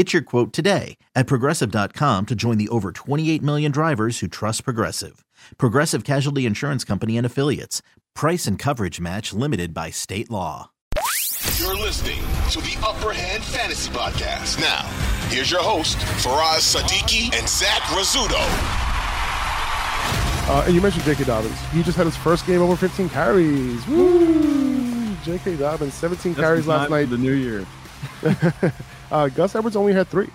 Get your quote today at progressive.com to join the over 28 million drivers who trust Progressive. Progressive Casualty Insurance Company and Affiliates. Price and coverage match limited by state law. You're listening to the Upper Hand Fantasy Podcast. Now, here's your host, Faraz Sadiki and Zach Rizzuto. Uh, and you mentioned J.K. Dobbins. He just had his first game over 15 carries. Woo! J.K. Dobbins, 17 That's carries last night. The new year. uh, Gus Edwards only had three,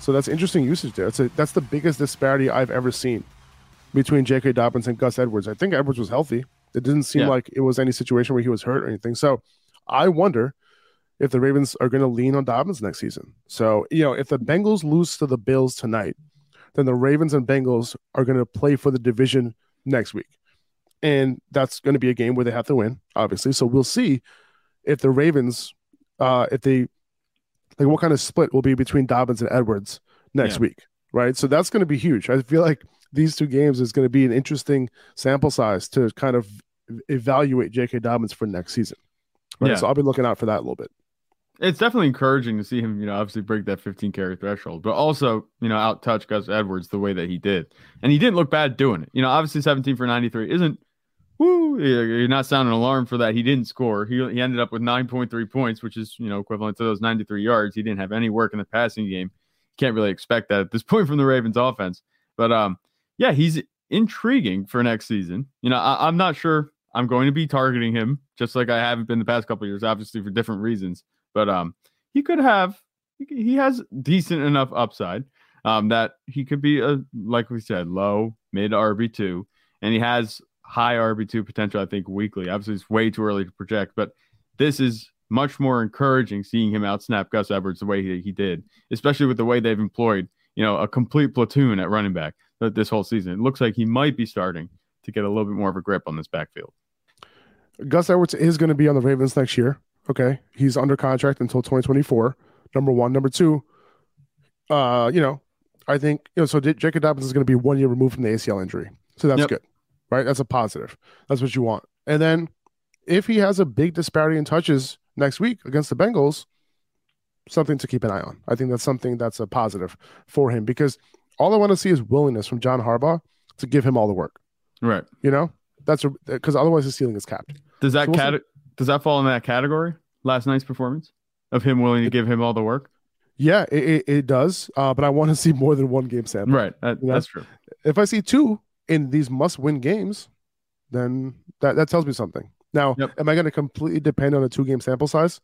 so that's interesting usage there. It's a, that's the biggest disparity I've ever seen between J.K. Dobbins and Gus Edwards. I think Edwards was healthy. It didn't seem Yeah. like it was any situation where he was hurt or anything. So I wonder if the Ravens are going to lean on Dobbins next season. So you know, if the Bengals lose to the Bills tonight, then the Ravens and Bengals are going to play for the division next week, and that's going to be a game where they have to win, obviously. So we'll see if the Ravens, uh, if they like what kind of split will be between Dobbins and Edwards next Yeah. week, right? So that's going to be huge. I feel like these two games is going to be an interesting sample size to kind of evaluate J.K. Dobbins for next season. Right? Yeah. So I'll be looking out for that a little bit. It's definitely encouraging to see him, you know, obviously break that 15 carry threshold, but also, you know, out touch Gus Edwards the way that he did. And he didn't look bad doing it. You know, obviously 17 for 93 isn't, woo, you're not sounding alarm for that. He didn't score. He, he ended up with 9.3 points, which is, you know, equivalent to those 93 yards. He didn't have any work in the passing game. Can't really expect that at this point from the Ravens offense. But, um, yeah, he's intriguing for next season. You know, I, I'm not sure I'm going to be targeting him just like I haven't been the past couple years, obviously for different reasons. But um, he could have, he- he has decent enough upside um, that he could be a like we said, low mid RB two, and he has high RB two potential. I think weekly. Obviously, it's way too early to project, but this is much more encouraging seeing him outsnap Gus Edwards the way he, he did, especially with the way they've employed you know a complete platoon at running back this whole season. It looks like he might be starting to get a little bit more of a grip on this backfield. Gus Edwards is going to be on the Ravens next year. Okay. He's under contract until 2024. Number one. Number two, uh, you know, I think, you know, so J- Jacob Dobbins is going to be one year removed from the ACL injury. So that's Yep. good, right? That's a positive. That's what you want. And then if he has a big disparity in touches next week against the Bengals, something to keep an eye on. I think that's something that's a positive for him because all I want to see is willingness from John Harbaugh to give him all the work. Right. You know, that's because otherwise his ceiling is capped. Does that So we'll cate- does that fall in that category? Last night's performance of him willing to give him all the work. Yeah, it, it, it does. Uh, but I want to see more than one game sample. Right. That, You know? That's true. If I see two in these must-win games, then that, that tells me something. Now, Yep. am I going to completely depend on a two-game sample size?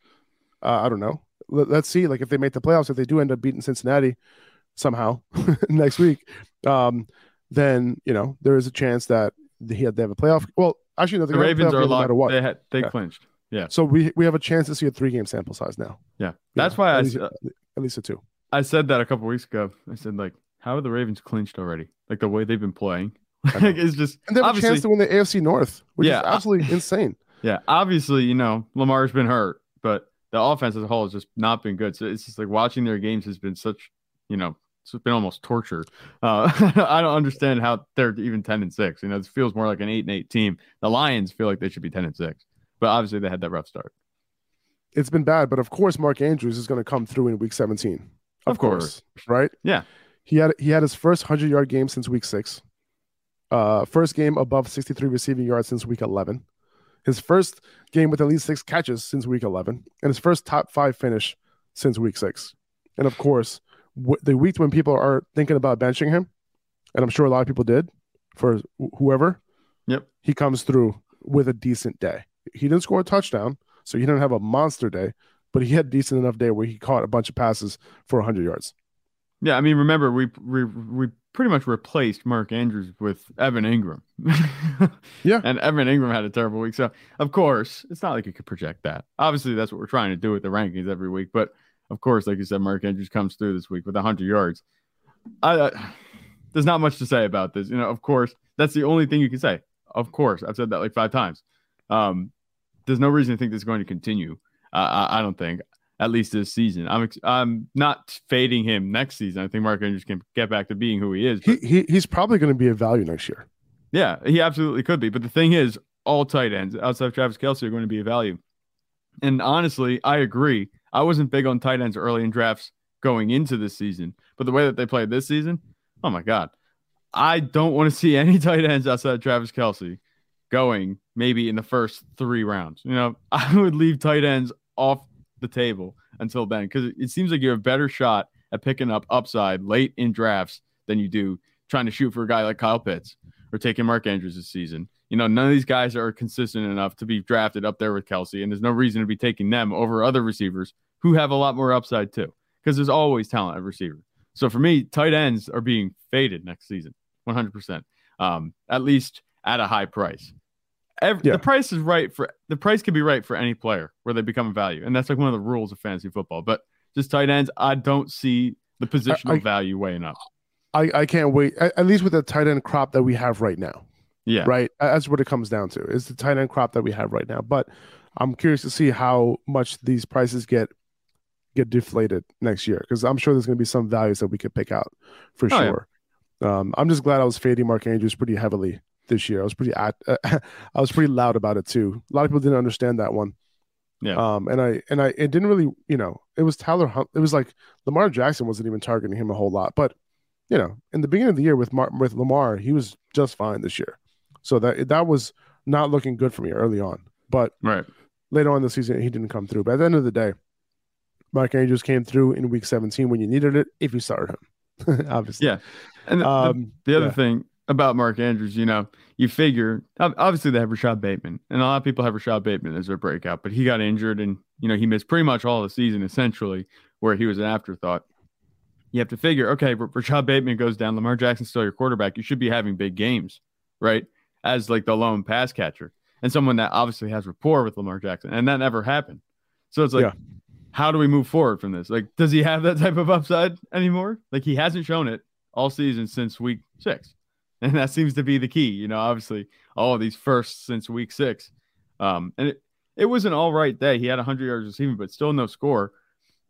Uh, I don't know. Let, let's see. Like if they make the playoffs, if they do end up beating Cincinnati somehow next week, um, then you know there is a chance that he had they have a playoff. Well, actually, no, The Ravens are game no locked. matter what. They had they Yeah. clinched. Yeah. So we we have a chance to see a three-game sample size now. Yeah. That's know, why I at s- least, at least a two. I said that a couple weeks ago. I said like, how are the Ravens clinched already? Like the way they've been playing. I know. Like it's just And they have a chance to win the AFC North, which Yeah, is absolutely insane. Yeah, obviously, you know, Lamar's been hurt, but the offense as a whole has just not been good. So it's just like watching their games has been such, you know, it's been almost torture. Uh, I don't understand how they're even ten and six. You know, it feels more like an eight and eight team. The Lions feel like they should be ten and six, but obviously they had that rough start. It's been bad, but of course, Mark Andrews is going to come through in Week 17. Of course. right? Yeah. He had he had his first hundred yard game since Week Six. Uh, first game above 63 receiving yards since Week 11. His first game with at least six catches since Week 11, and his first top five finish since Week Six. And of course, w- the week when people are thinking about benching him, and I'm sure a lot of people did for wh- whoever. Yep. He comes through with a decent day. He didn't score a touchdown, so he didn't have a monster day, but he had a decent enough day where he caught a bunch of passes for 100 yards. Yeah, I mean, remember we we we pretty much replaced Mark Andrews with Evan Engram. yeah, and Evan Engram had a terrible week, so of course it's not like you could project that. Obviously, that's what we're trying to do with the rankings every week, but of course, like you said, Mark Andrews comes through this week with 100 yards. I, I, there's not much to say about this. You know, of course, that's the only thing you can say. Of course, I've said that like five times. Um, there's no reason to think this is going to continue. Uh, I, I, don't think, at least this season. I'm ex- I'm not fading him next season. I think Mark Andrews can get back to being who he is. He, he he's probably going to be a value next year. Yeah, he absolutely could be. But the thing is, all tight ends outside of Travis Kelce are going to be a value. And honestly, I agree. I wasn't big on tight ends early in drafts going into this season, but the way that they played this season, oh my god, I don't want to see any tight ends outside of Travis Kelce going maybe in the first three rounds. You know, I would leave tight ends off the table until then because it seems like you have a better shot at picking up upside late in drafts than you do trying to shoot for a guy like Kyle Pitts or taking Mark Andrews this season. You know, none of these guys are consistent enough to be drafted up there with Kelce, and there's no reason to be taking them over other receivers who have a lot more upside too, because there's always talent at receiver. So for me, tight ends are being faded next season, 100%, um, at least at a high price. Every, yeah. The price is right for the price can be right for any player where they become a value, and that's like one of the rules of fantasy football. But just tight ends, I don't see the positional I, value weighing up. I, I can't wait. At, at least with the tight end crop that we have right now. Yeah. Right. That's what it comes down to is the tight end crop that we have right now. But I'm curious to see how much these prices get get deflated next year because I'm sure there's going to be some values that we could pick out for oh, sure. Yeah. Um, I'm just glad I was fading Mark Andrews pretty heavily this year. I was pretty at, uh, I was pretty loud about it too. A lot of people didn't understand that one. Yeah. Um, and I and I it didn't really, you know, it was Tyler Hunt. It was like Lamar Jackson wasn't even targeting him a whole lot, but you know, in the beginning of the year with Mar- with Lamar, he was just fine this year. So that that was not looking good for me early on. But right later on in the season, he didn't come through. But at the end of the day, Mark Andrews came through in week 17 when you needed it, if you started him, obviously. Yeah. And the, um, the, the other yeah. thing about Mark Andrews, you know, you figure obviously they have Rashod Bateman, and a lot of people have Rashod Bateman as their breakout, but he got injured and, you know, he missed pretty much all the season essentially, where he was an afterthought. You have to figure, okay, Rashod Bateman goes down, Lamar Jackson's still your quarterback. You should be having big games, right? As like the lone pass catcher and someone that obviously has rapport with Lamar Jackson, and that never happened. So it's like, yeah. how do we move forward from this? Like, does he have that type of upside anymore? Like, he hasn't shown it all season since week six, and that seems to be the key. You know, obviously, all of these firsts since week six, um, and it it was an all right day. He had 100 yards receiving, but still no score.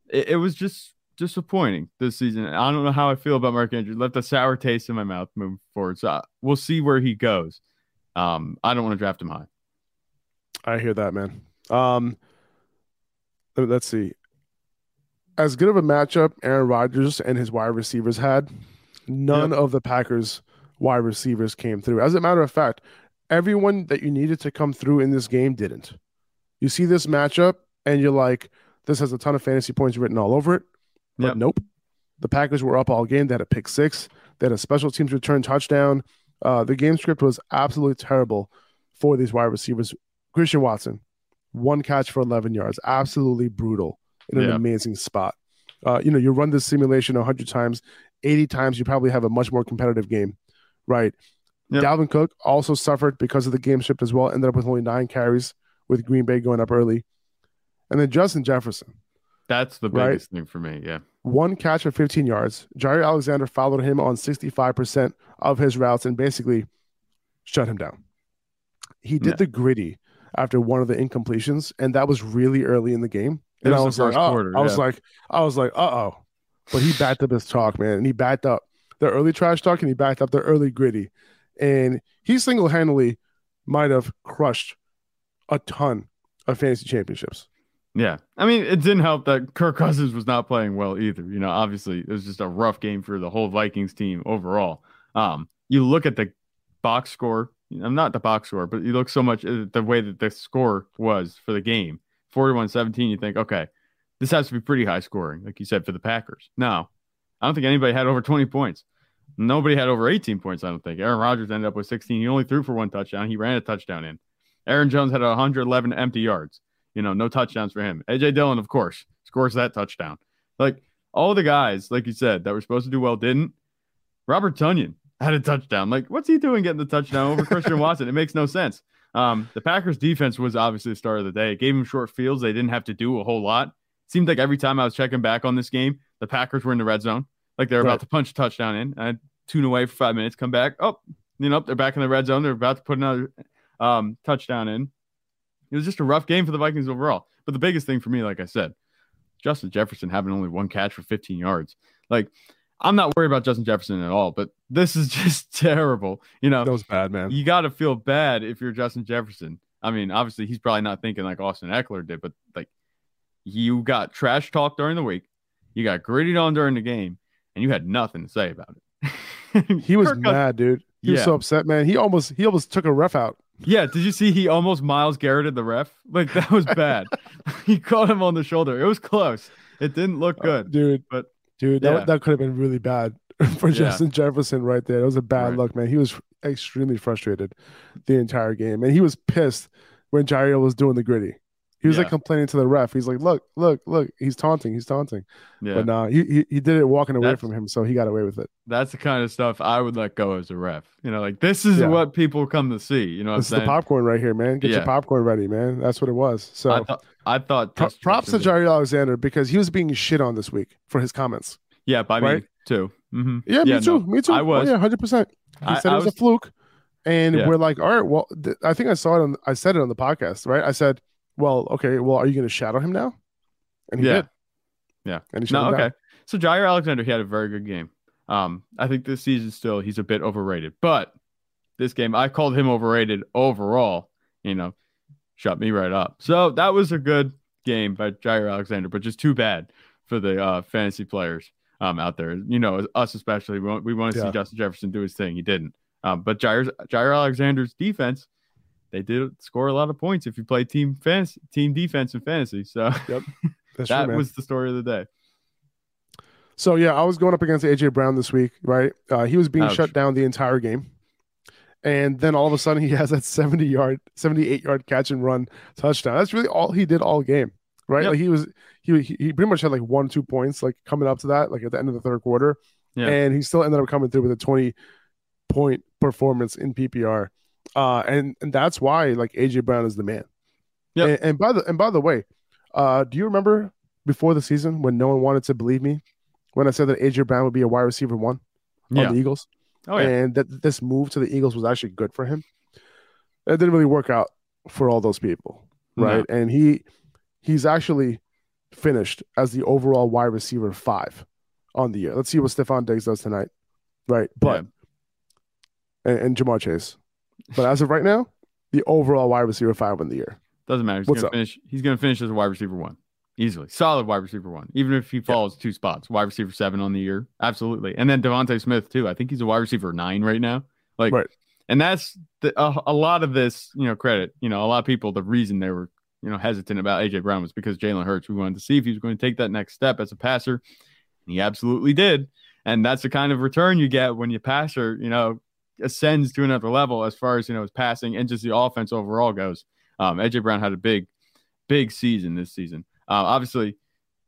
It, it was just disappointing this season. I don't know how I feel about Mark Andrews. Left a sour taste in my mouth moving forward. So uh, we'll see where he goes. Um, I don't want to draft him high. I hear that, man. Um, let's see. As good of a matchup Aaron Rodgers and his wide receivers had, none yep. of the Packers wide receivers came through. As a matter of fact, everyone that you needed to come through in this game didn't. You see this matchup and you're like, this has a ton of fantasy points written all over it. But yep. nope. The Packers were up all game. They had a pick six. They had a special teams return touchdown. Uh, the game script was absolutely terrible for these wide receivers Christian Watson, one catch for 11 yards, absolutely brutal in an yeah. amazing spot. Uh, you know, you run this simulation 100 times, 80 times, you probably have a much more competitive game, right? Yep. Dalvin Cook also suffered because of the game shift as well, ended up with only nine carries with Green Bay going up early. And then Justin Jefferson. That's the biggest right? thing for me. Yeah. One catch for 15 yards. Jaire Alexander followed him on 65% of his routes and basically shut him down. He did yeah. the griddy after one of the incompletions, and that was really early in the game. And I was like, oh, quarter, I was yeah. like, I was like, uh oh. But he backed up his talk, man, and he backed up the early trash talk, and he backed up the early griddy, and he single handedly might have crushed a ton of fantasy championships. Yeah. I mean, it didn't help that Kirk Cousins was not playing well either. You know, obviously, it was just a rough game for the whole Vikings team overall. Um, you look at the box score I'm not the box score, but you look so much uh, the way that the score was for the game 41 17. You think, okay, this has to be pretty high scoring, like you said, for the Packers. No, I don't think anybody had over 20 points. Nobody had over 18 points, I don't think. Aaron Rodgers ended up with 16. He only threw for one touchdown. He ran a touchdown in. Aaron Jones had 111 empty yards. You know, no touchdowns for him. AJ Dillon, of course, scores that touchdown. Like all the guys, like you said, that were supposed to do well didn't. Robert Tonyan had a touchdown. Like, what's he doing getting the touchdown over Christian Watson? It makes no sense. Um, the Packers defense was obviously the star of the day. It gave them short fields. They didn't have to do a whole lot. It seemed like every time I was checking back on this game, the Packers were in the red zone. Like they're right. about to punch a touchdown in. I tune away for five minutes, come back. Oh, you know, they're back in the red zone. They're about to put another um, touchdown in. It was just a rough game for the Vikings overall. But the biggest thing for me, like I said, Justin Jefferson having only one catch for 15 yards. Like, I'm not worried about Justin Jefferson at all, but this is just terrible. You know, that was bad, man. You got to feel bad if you're Justin Jefferson. I mean, obviously, he's probably not thinking like Austin Ekeler did, but like you got trash talk during the week, you got gritted on during the game, and you had nothing to say about it. he was Kirk mad, dude. He yeah. was so upset, man. He almost he almost took a ref out. Yeah, did you see he almost Myles Garretted the ref? Like that was bad. he caught him on the shoulder. It was close. It didn't look uh, good, dude. But dude, that, yeah. that could have been really bad for yeah. Justin Jefferson right there. It was a bad right. look, man. He was extremely frustrated the entire game, and he was pissed when Jaire was doing the gritty. He was yeah. like complaining to the ref. He's like, "Look, look, look! He's taunting. He's taunting." Yeah. But nah, he, he, he did it walking away that's, from him, so he got away with it. That's the kind of stuff I would let go as a ref. You know, like this is yeah. what people come to see. You know, this is the popcorn right here, man. Get yeah. your popcorn ready, man. That's what it was. So I thought, I thought pro- props to Jaire Alexander because he was being shit on this week for his comments. Yeah, by right? me too. Mm-hmm. Yeah, me too. No, me too. I was. Oh, yeah, hundred percent. He I, said I it was, was, a fluke, and we're like, all right, well, th- I think I saw it on. I said it on the podcast, right? I said well, okay, well, are you going to shadow him now? And he yeah. did. Yeah. And he no, okay. Down. So Jaire Alexander, he had a very good game. Um, I think this season still he's a bit overrated, but this game I called him overrated overall. You know, shut me right up. So that was a good game by Jaire Alexander, but just too bad for the uh, fantasy players um, out there. You know, us especially. We want, we want to yeah. see Justin Jefferson do his thing. He didn't. Um, but Jair Jaire Alexander's defense they did score a lot of points if you play team fantasy, team defense in fantasy. So yep, that true, was the story of the day. So yeah, I was going up against AJ Brown this week, right? Uh, he was being Ouch. shut down the entire game, and then all of a sudden he has that seventy yard, seventy eight yard catch and run touchdown. That's really all he did all game, right? Yep. Like he was he he pretty much had like one two points like coming up to that, like at the end of the third quarter, yeah. and he still ended up coming through with a twenty point performance in PPR. Uh, and and that's why like AJ Brown is the man. Yeah. And, and, by the and by the way, uh, do you remember before the season when no one wanted to believe me when I said that AJ Brown would be a wide receiver one yeah. on the Eagles? Oh, yeah. And that this move to the Eagles was actually good for him. It didn't really work out for all those people, right? No. And he he's actually finished as the overall wide receiver five on the year. Let's see what Stefon Diggs does tonight, right? But yeah. and, and Ja'Marr Chase. But as of right now, the overall wide receiver five in the year. Doesn't matter. He's What's gonna up? finish. He's going to finish as a wide receiver one easily. Solid wide receiver one, even if he falls yeah. two spots. Wide receiver seven on the year, absolutely. And then DeVonta Smith too. I think he's a wide receiver nine right now. Like, right. and that's the, uh, a lot of this. You know, credit. You know, a lot of people. The reason they were you know hesitant about AJ Brown was because Jalen Hurts. We wanted to see if he was going to take that next step as a passer, and he absolutely did. And that's the kind of return you get when you passer. You know, ascends to another level as far as you know his passing and just the offense overall goes. Um, AJ Brown had a big, big season this season. Uh, obviously,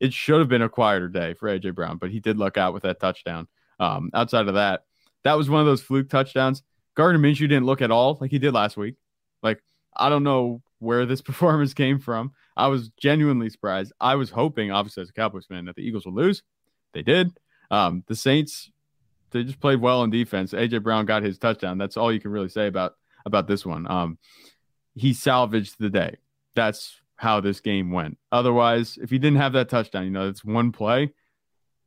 it should have been a quieter day for AJ Brown, but he did luck out with that touchdown. Um, outside of that, that was one of those fluke touchdowns. Gardner Minshew didn't look at all like he did last week. Like I don't know where this performance came from. I was genuinely surprised. I was hoping, obviously, as a Cowboys fan, that the Eagles would lose. They did. Um, the Saints they just played well in defense. AJ Brown got his touchdown. That's all you can really say about about this one. Um, he salvaged the day. That's how this game went. Otherwise, if he didn't have that touchdown, you know, it's one play.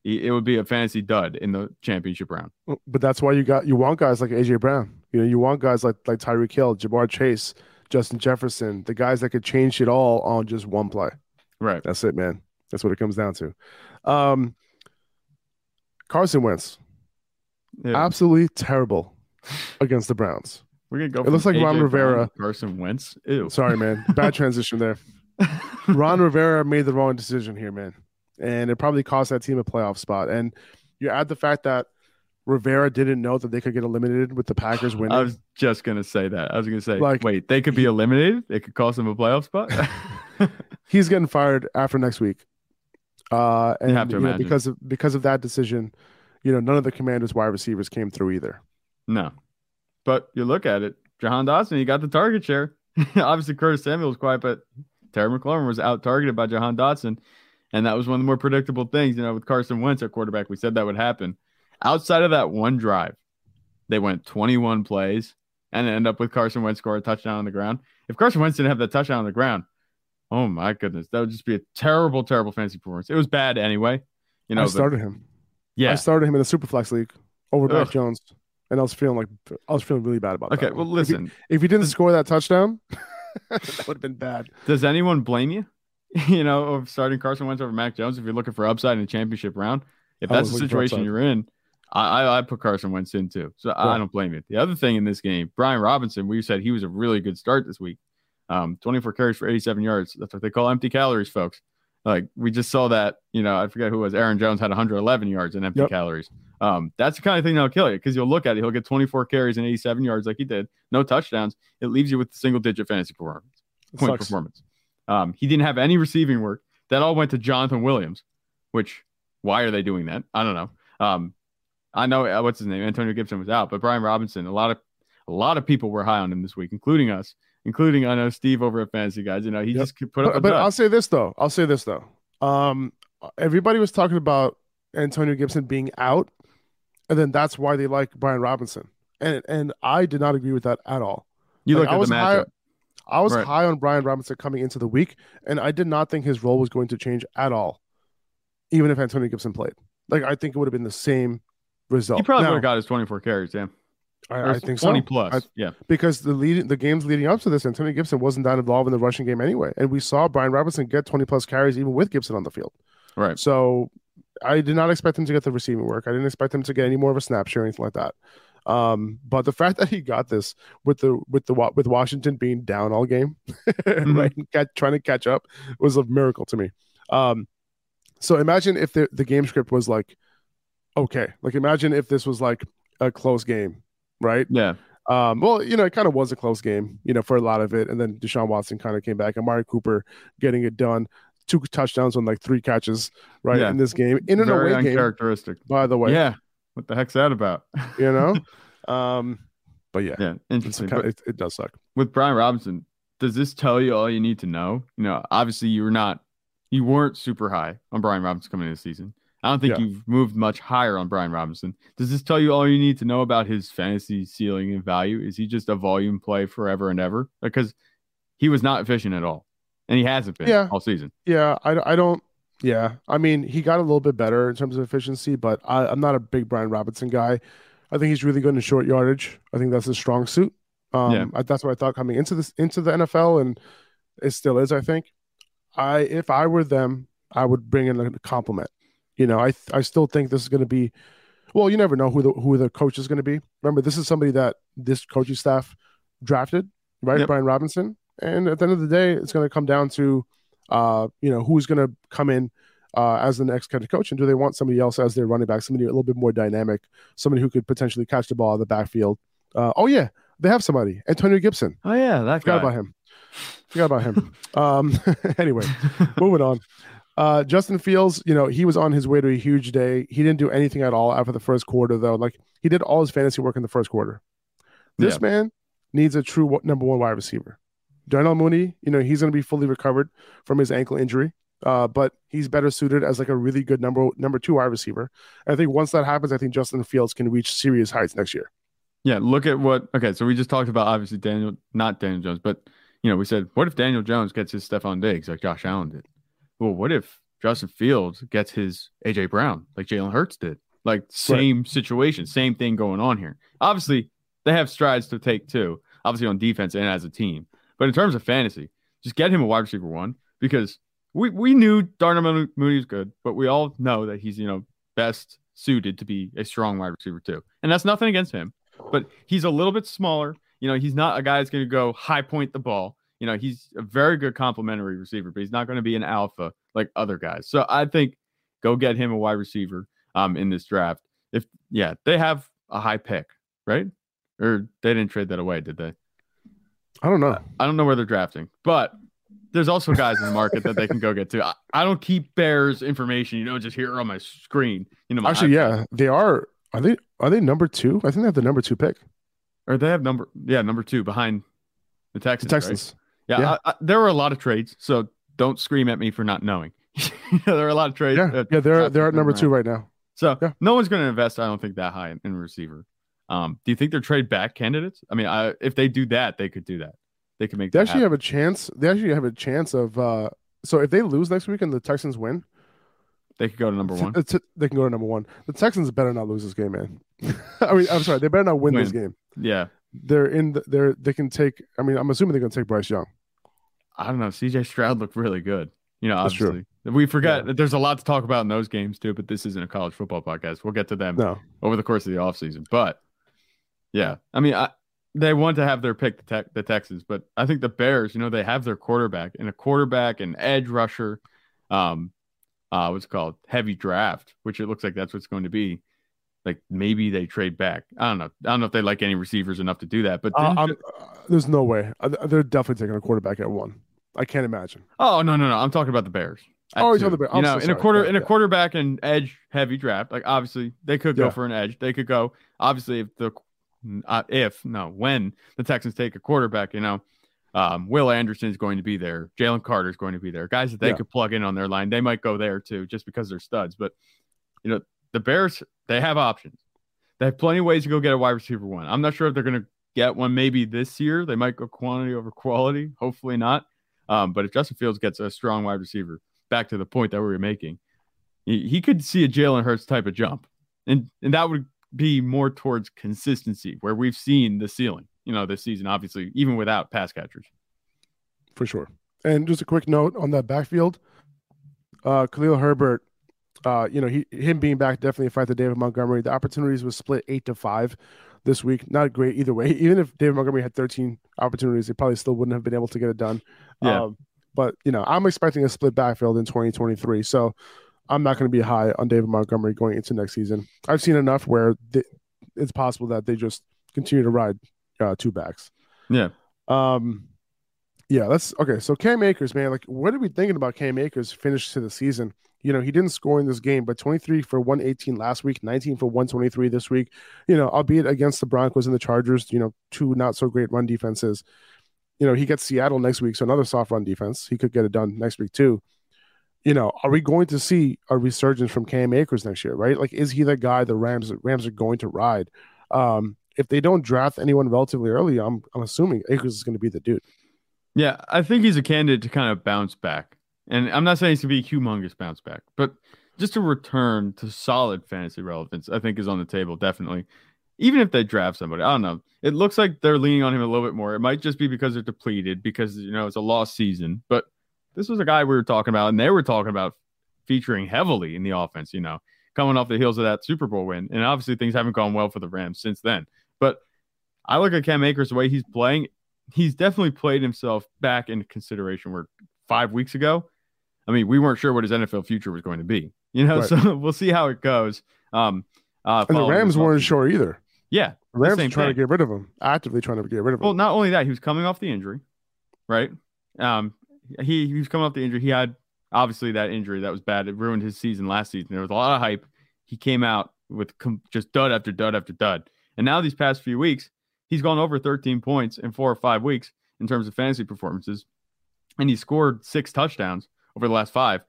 It would be a fantasy dud in the championship round. But that's why you got you want guys like AJ Brown. You know, you want guys like like Tyreek Hill, Ja'Marr Chase, Justin Jefferson, the guys that could change it all on just one play. Right. That's it, man. That's what it comes down to. Um, Carson Wentz. Yeah. Absolutely terrible against the Browns. We're gonna go. It looks like AJ Ron Rivera. Carson Wentz. Ew. Sorry, man. Bad transition there. Ron Rivera made the wrong decision here, man, and it probably cost that team a playoff spot. And you add the fact that Rivera didn't know that they could get eliminated with the Packers winning. I was just gonna say that. I was gonna say, Like- wait, they could be eliminated. It could cost them a playoff spot. He's getting fired after next week. Uh, and have to you know, because of because of that decision, you know, none of the Commanders wide receivers came through either. no, but you look at it, Jahan Dotson, he got the target share. Obviously, Curtis Samuel was quiet, but Terry McLaurin was out targeted by Jahan Dotson, and that was one of the more predictable things. You know, with Carson Wentz at quarterback, we said that would happen. Outside of that one drive, they went 21 plays and end up with Carson Wentz score a touchdown on the ground. If Carson Wentz didn't have that touchdown on the ground, oh my goodness, that would just be a terrible, terrible fantasy performance. It was bad anyway. You know, I started him. Yeah. I started him in the Superflex league over Mac Jones, and I was feeling like I was feeling really bad about that. Okay, that. well, one. If he- listen. if he didn't score that touchdown, that would have been bad. Does anyone blame you? You know, of starting Carson Wentz over Mac Jones if you're looking for upside in a championship round? If that's the situation you're in, I, I I put Carson Wentz in too. So I don't blame you. The other thing in this game, Brian Robinson, we said he was a really good start this week. Um, 24 carries for 87 yards. That's what they call empty calories, folks. Like we just saw that, you know, I forget who it was. Aaron Jones had 111 yards and empty Yep. calories. Um, that's the kind of thing that'll kill you because you'll look at it. He'll get 24 carries and 87 yards like he did, no touchdowns. It leaves you with the single digit fantasy performance point sucks. performance. Um, he didn't have any receiving work. That all went to Jonathan Williams, which why are they doing that? I don't know. Um, I know uh, what's his name. Antonio Gibson was out, but Brian Robinson, a lot of a lot of people were high on him this week, including us, including I know Steve over at Fantasy Guys. You know, he Yep. just could put up But, a but. I'll say this though. I'll say this though. Um, everybody was talking about Antonio Gibson being out, and then that's why they like Brian Robinson, and and I did not agree with that at all. you like, look I at was the high- matchup. I was Right. high on Brian Robinson coming into the week, and I did not think his role was going to change at all, even if Antonio Gibson played. Like I think it would have been the same result. He probably Now, would have got his 24 carries, yeah. I, I think 20 so. plus. I- yeah. because the lead, the games leading up to this, Antonio Gibson wasn't that involved in the rushing game anyway, and we saw Brian Robinson get twenty plus carries even with Gibson on the field. Right. So I did not expect him to get the receiving work. I didn't expect him to get any more of a snap share or anything like that. Um, but the fact that he got this with the with the with Washington being down all game, Mm-hmm. right, trying to catch up was a miracle to me. Um, so imagine if the the game script was like, okay, like imagine if this was like a close game, right? Yeah. Um, well, you know, it kind of was a close game, you know, for a lot of it. And then Deshaun Watson kind of came back. And Amari Cooper getting it done. Two touchdowns on like three catches, right? Yeah. In this game. In an Very away game, uncharacteristic. by the way. Yeah. What the heck's that about? You know? um, but yeah, yeah. Interesting. kind But- it, it does suck. with Brian Robinson, does this tell you all you need to know? You know, obviously you were not, you weren't super high on Brian Robinson coming into the season. I don't think Yeah. you've moved much higher on Brian Robinson. Does this tell you all you need to know about his fantasy ceiling and value? Is he just a volume play forever and ever? Because he was not efficient at all, and he hasn't been Yeah. all season. Yeah, I, I don't. Yeah, I mean, he got a little bit better in terms of efficiency, but I, I'm not a big Brian Robinson guy. I think he's really good in short yardage. I think that's his strong suit. Um, Yeah. I, that's what I thought coming into this into the NFL, and it still is. I think. I if I were them, I would bring in a compliment. You know, I I still think this is going to be. Well, you never know who the who the coach is going to be. Remember, this is somebody that this coaching staff drafted, right? Yep. Brian Robinson, and at the end of the day, it's going to come down to, uh, you know, who's going to come in uh, as the next kind of coach, and do they want somebody else as their running back, somebody a little bit more dynamic, somebody who could potentially catch the ball out of the backfield? Uh, oh yeah, they have somebody, Antonio Gibson. Oh yeah, that Forgot guy. about him. Forgot about him. um, anyway, moving on. Uh, Justin Fields, you know, he was on his way to a huge day. He didn't do anything at all after the first quarter, though. Like he did all his fantasy work in the first quarter. This Yeah. man needs a true number one wide receiver. Darnell Mooney, you know, he's going to be fully recovered from his ankle injury, uh, but he's better suited as like a really good number number two wide receiver. I think once that happens, I think Justin Fields can reach serious heights next year. Yeah, look at what. Okay, so we just talked about obviously Daniel, not Daniel Jones, but you know we said, what if Daniel Jones gets his Stefon Diggs like Josh Allen did? Well, what if Justin Fields gets his AJ Brown like Jalen Hurts did? Like same situation, same thing going on here. Obviously, they have strides to take too. Obviously on defense and as a team, but in terms of fantasy, just get him a wide receiver one because we we knew Darnell Mooney was good, but we all know that he's you know best suited to be a strong wide receiver too, and that's nothing against him but he's a little bit smaller. You know, he's not a guy that's going to go high point the ball. You know, he's a very good complementary receiver, but he's not going to be an alpha like other guys. So I think go get him a wide receiver um, in this draft. if yeah, they have a high pick, right? Or they didn't trade that away, did they? I don't know. I don't know where they're drafting, but there's also guys in the market that they can go get to. I, I don't keep Bears information, you know, just here on my screen. You know, my Actually, iPad. yeah, they are. Are they? Are they number two? I think they have the number two pick. or they have number yeah number two behind the The Texans. right? Texans. Yeah, Yeah. I, I, there were a lot of trades, so don't scream at me for not knowing. there are a lot of trades. Yeah, uh, yeah, they're they're at number around. two right now. So Yeah. no one's going to invest. I don't think that high in, in receiver. Um, do you think they're trade back candidates? I mean, I, if they do that, they could do that. They could make. They actually happen. have a chance. They actually have a chance of. uh So if they lose next week and the Texans win, They could go to number one. it's- they can go to number one. The Texans better not lose this game, man. I mean, I'm sorry, they better not win, this game. Yeah, They're in. The, they're they can take. I mean, I'm assuming they're going to take Bryce Young. I don't know. CJ Stroud looked really good. You know, obviously we forget Yeah. that there's a lot to talk about in those games too. But this isn't a college football podcast. We'll get to them No, over the course of the offseason. But yeah, I mean, I, they want to have their pick, the, tech, the Texans, but I think the Bears, you know, they have their quarterback and a quarterback and edge rusher, um, uh, what's called heavy draft, which it looks like that's what's going to be. Like maybe they trade back. I don't know. I don't know if they like any receivers enough to do that. But Uh, didn't- uh, there's no way. Uh, They're definitely taking a quarterback at one. I can't imagine. oh no no no, I'm talking about the Bears. Oh, two. talking the Bears. You know, so in a quarter Yeah, in a quarterback and edge heavy draft. Like obviously they could go Yeah. for an edge. They could go obviously if the uh, if no when the Texans take a quarterback, you know, um, Will Anderson is going to be there. Jalen Carter is going to be there. Guys that they Yeah. could plug in on their line. They might go there too, just because they're studs. But you know, the Bears they have options. They have plenty of ways to go get a wide receiver one. I'm not sure if they're going to get one maybe this year. They might go quantity over quality. Hopefully not. Um, but if Justin Fields gets a strong wide receiver, back to the point that we were making, he, he could see a Jalen Hurts type of jump, and and that would be more towards consistency, where we've seen the ceiling, you know, this season, obviously, even without pass catchers. for sure. And just a quick note on that backfield, uh, Khalil Herbert, uh, you know, he him being back definitely a fight to David Montgomery. The opportunities was split eight to five this week. Not great either way. Even if David Montgomery had 13 opportunities, they probably still wouldn't have been able to get it done. Yeah. Um, but you know, I'm expecting a split backfield in 2023. So I'm not going to be high on David Montgomery going into next season. I've seen enough where it's possible that they just continue to ride uh, two backs. Yeah. Um, yeah, that's okay. So Cam Akers, man, like, what are we thinking about Cam Akers finish to the season? You know, he didn't score in this game, but 23 for 118 last week, 19 for 123 this week. You know, albeit against the Broncos and the Chargers, you know, two not so great run defenses. You know, he gets Seattle next week, so another soft run defense. He could get it done next week too. You know, are we going to see a resurgence from Cam Akers next year? Right? Like, is he the guy the Rams Rams are going to ride? Um, if they don't draft anyone relatively early, I'm I'm assuming Akers is going to be the dude. Yeah, I think he's a candidate to kind of bounce back. And I'm not saying it's going to be a humongous bounce back, but just a return to solid fantasy relevance, I think, is on the table, definitely. Even if they draft somebody, I don't know. It looks like they're leaning on him a little bit more. It might just be because they're depleted, because, you know, it's a lost season. But this was a guy we were talking about, and they were talking about featuring heavily in the offense, you know, coming off the heels of that Super Bowl win. And obviously, things haven't gone well for the Rams since then. But I look at Cam Akers, the way he's playing, he's definitely played himself back into consideration where five weeks ago, I mean, we weren't sure what his NFL future was going to be, you know, Right. so we'll see how it goes. Um, uh, And the Rams weren't sure either. Yeah. The Rams are trying thing. to get rid of him, actively trying to get rid of him. Well, not only that, he was coming off the injury, right? Um, he, he was coming off the injury. He had obviously that injury that was bad. It ruined his season last season. There was a lot of hype. He came out with com- just dud after dud after dud. And now these past few weeks, he's gone over 13 points in four or five weeks in terms of fantasy performances. And he scored six touchdowns over the last five.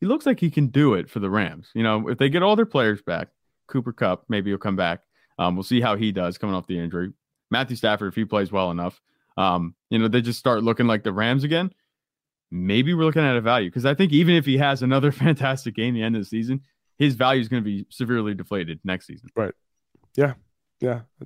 He looks like he can do it for the Rams. You know, if they get all their players back, Cooper Kupp, maybe he'll come back. Um, we'll see how he does coming off the injury. Matthew Stafford, if he plays well enough, um, you know, they just start looking like the Rams again. Maybe we're looking at a value because I think even if he has another fantastic game the end of the season, his value is going to be severely deflated next season. Right. Yeah,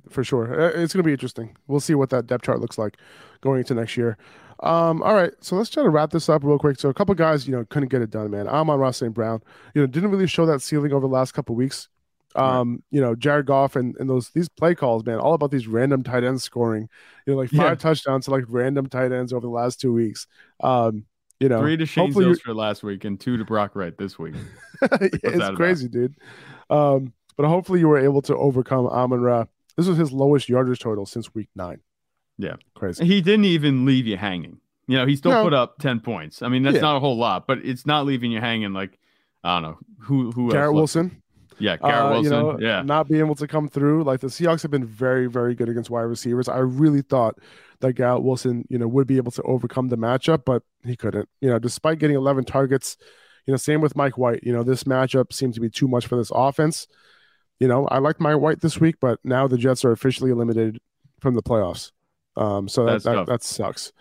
for sure. Uh, It's going to be interesting. We'll see what that depth chart looks like going into next year. Um, all right, so let's try to wrap this up real quick. So a couple guys, you know, couldn't get it done, man. Amon Ra St. Brown. You know, didn't really show that ceiling over the last couple weeks. Um, you know, Jared Goff and, and those these play calls, man, all about these random tight ends scoring. You know, like five Yeah. touchdowns to like random tight ends over the last two weeks. Um, you know, Three to Shane hopefully last week and two to Brock Wright this week. it's about? crazy, dude. Um, but hopefully you were able to overcome Amon Ra. This was his lowest yardage total since week nine. Yeah. Crazy. He didn't even leave you hanging. You know, he still No. put up 10 points. I mean, that's Yeah. not a whole lot, but it's not leaving you hanging like, I don't know, who, who else Garrett Wilson. Yeah, Garrett uh, Wilson. You know, yeah. not being able to come through. Like the Seahawks have been very, very good against wide receivers. I really thought that Garrett Wilson, you know, would be able to overcome the matchup, but he couldn't. You know, despite getting 11 targets, you know, same with Mike White. You know, this matchup seemed to be too much for this offense. You know, I liked Mike White this week, but now the Jets are officially eliminated from the playoffs. Um, so that that, that sucks.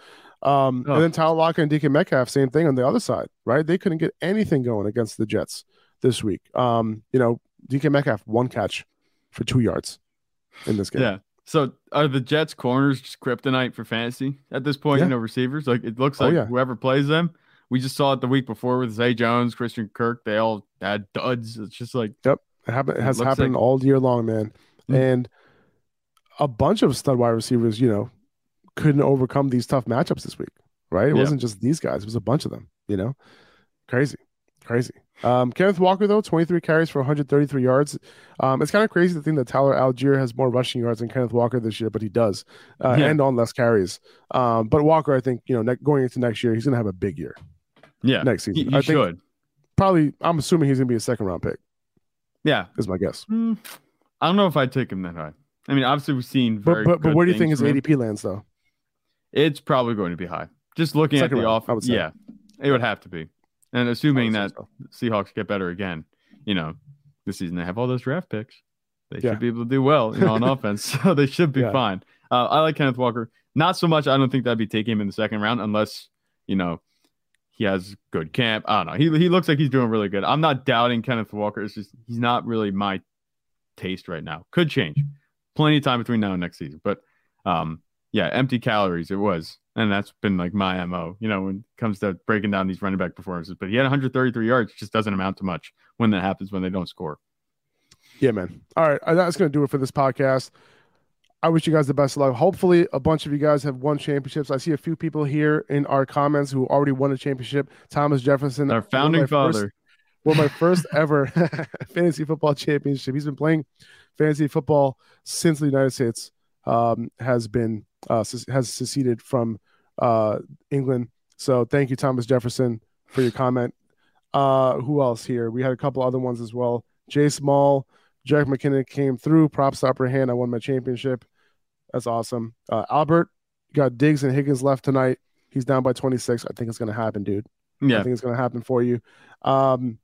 Um, Tough. and then Tyler Lockett and DK Metcalf, same thing on the other side, right? They couldn't get anything going against the Jets this week. Um, you know, DK Metcalf one catch for two yards in this game. Yeah. So are the Jets corners just kryptonite for fantasy at this point? Yeah. You know, receivers. Like it looks Oh, like yeah. whoever plays them. We just saw it the week before with Zay Jones, Christian Kirk. They all had duds. It's just like It, happen, it It has looks happened like- all year long, man. Mm. And a bunch of stud wide receivers, you know, couldn't overcome these tough matchups this week, right? It Yeah. wasn't just these guys; it was a bunch of them. You know, crazy, crazy. Um, Kenneth Walker though, 23 carries for 133 yards. Um, it's kind of crazy to think that Tyler Allgeier has more rushing yards than Kenneth Walker this year, but he does, uh, Yeah. and on less carries. Um, but Walker, I think you know, ne- going into next year, he's gonna have a big year yeah, next he, season. he I think should. probably. I'm assuming he's gonna be a second round pick. Yeah. Is my guess. Hmm. I don't know if I'd take him that high. I mean, obviously we've seen But very but, but good where do you think his. ADP lands though? It's probably going to be high. Just looking Second at the round, off, I yeah, it would have to be. And assuming that say Seahawks get better again, you know, this season they have all those draft picks. They Yeah. should be able to do well, you know, on offense. So they should be Yeah. fine. Uh, I like Kenneth Walker. Not so much. I don't think that'd be taking him in the second round unless, you know, he has good camp. I don't know. He he looks like he's doing really good. I'm not doubting Kenneth Walker. It's just he's not really my taste right now. Could change. Plenty of time between now and next season. But um, yeah, empty calories it was. And that's been like my MO, you know, when it comes to breaking down these running back performances. But he had 133 yards, just doesn't amount to much when that happens when they don't score. Yeah, man. All right, uh, that's going to do it for this podcast. I wish you guys the best of luck. Hopefully, a bunch of you guys have won championships. I see a few people here in our comments who already won a championship. Thomas Jefferson, Our founding father. first- well, my first ever fantasy football championship. He's been playing fantasy football since the United States um, has been uh, has seceded from uh, England. So thank you, Thomas Jefferson, for your comment. Uh, who else here? We had a couple other ones as well. Jay Small, Jack McKinnon came through. Props to upper hand. I won my championship. That's awesome. Uh, Albert, got Diggs and Higgins left tonight. He's down by 26. I think it's going to happen, dude. Yeah. I think it's going to happen for you. Um,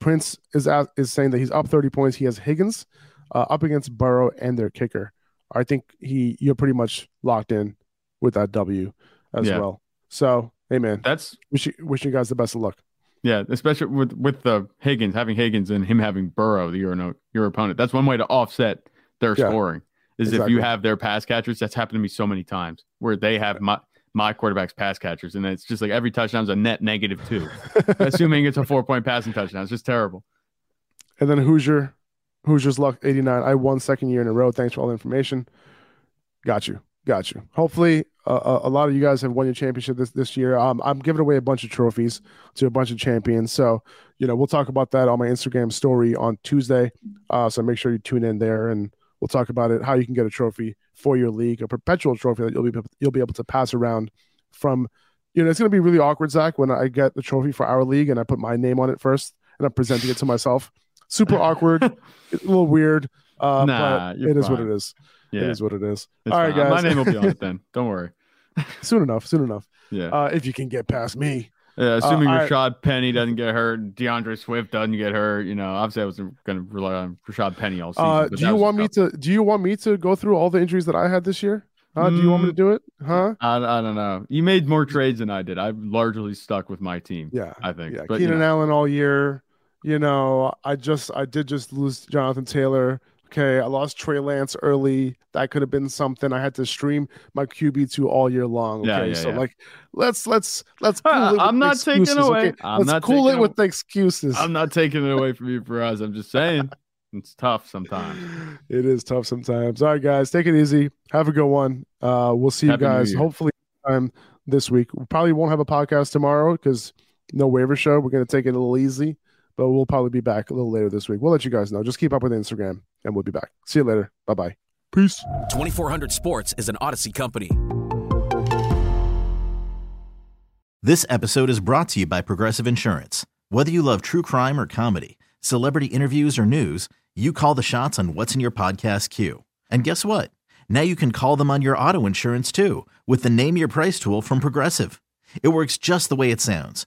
Prince is out, is saying that he's up 30 points. He has Higgins uh, up against Burrow and their kicker. I think he you're pretty much locked in with that W as Yeah. well. So, hey man, That's wish you, wish you guys the best of luck. yeah, especially with with the Higgins having Higgins and him having Burrow, the your your opponent. That's one way to offset their Yeah. scoring. Is if you have their pass catchers. That's happened to me so many times where they have my my quarterback's pass catchers, and it's just like every touchdown's a net negative two, assuming it's a four point passing touchdown. It's just terrible. And then Hoosier, Hoosier's luck 89. I won second year in a row. Thanks for all the information. Got you. Got you. Hopefully, uh, a- a lot of you guys have won your championship this, this year. Um, I'm giving away a bunch of trophies to a bunch of champions. So, you know, we'll talk about that on my Instagram story on Tuesday. Uh, so make sure you tune in there and we'll talk about it, how you can get a trophy for your league, a perpetual trophy that you'll be you'll be able to pass around from. You know, it's going to be really awkward, Zach, when I get the trophy for our league and I put my name on it first and I'm presenting it to myself. Super awkward, a little weird. Uh, Nah, but it is what it is. Yeah, It is what it is. it's All right, fine. guys. My name will be on it then. Don't worry. soon enough. Soon enough. Yeah. Uh, if you can get past me. Yeah, assuming all right. Rashad Penny doesn't get hurt, D'Andre Swift doesn't get hurt, you know, obviously I wasn't going to rely on Rashad Penny all season. Uh, do you want me tough. to? Do you want me to go through all the injuries that I had this year? Huh? Do you want me to Mm. do it? Huh? I, I don't know. You made more trades than I did. I've largely stuck with my team. Yeah. I think. Yeah. But, you Keenan know, Allen all year. You know, I just I did just lose Jonathan Taylor. Okay, I lost Trey Lance early. That could have been something. I had to stream my QB two all year long. Okay, Yeah, yeah, so yeah. like, let's let's let's. Cool it with I'm not taking excuses, away- okay? I'm let's not cool taking it with the excuses. I'm not taking it away from you, Faraz. I'm just saying it's tough sometimes. It is tough sometimes. All right, guys, take it easy. Have a good one. Uh, we'll see you Happy New guys hopefully time this week. We probably won't have a podcast tomorrow because no waiver show. We're gonna take it a little easy, but we'll probably be back a little later this week. We'll let you guys know. Just keep up with Instagram, and we'll be back. See you later. Bye bye. Peace. 2400 Sports is an Odyssey company. This episode is brought to you by Progressive Insurance. Whether you love true crime or comedy, celebrity interviews or news, you call the shots on what's in your podcast queue. And guess what? Now you can call them on your auto insurance too with the Name Your Price tool from Progressive. It works just the way it sounds.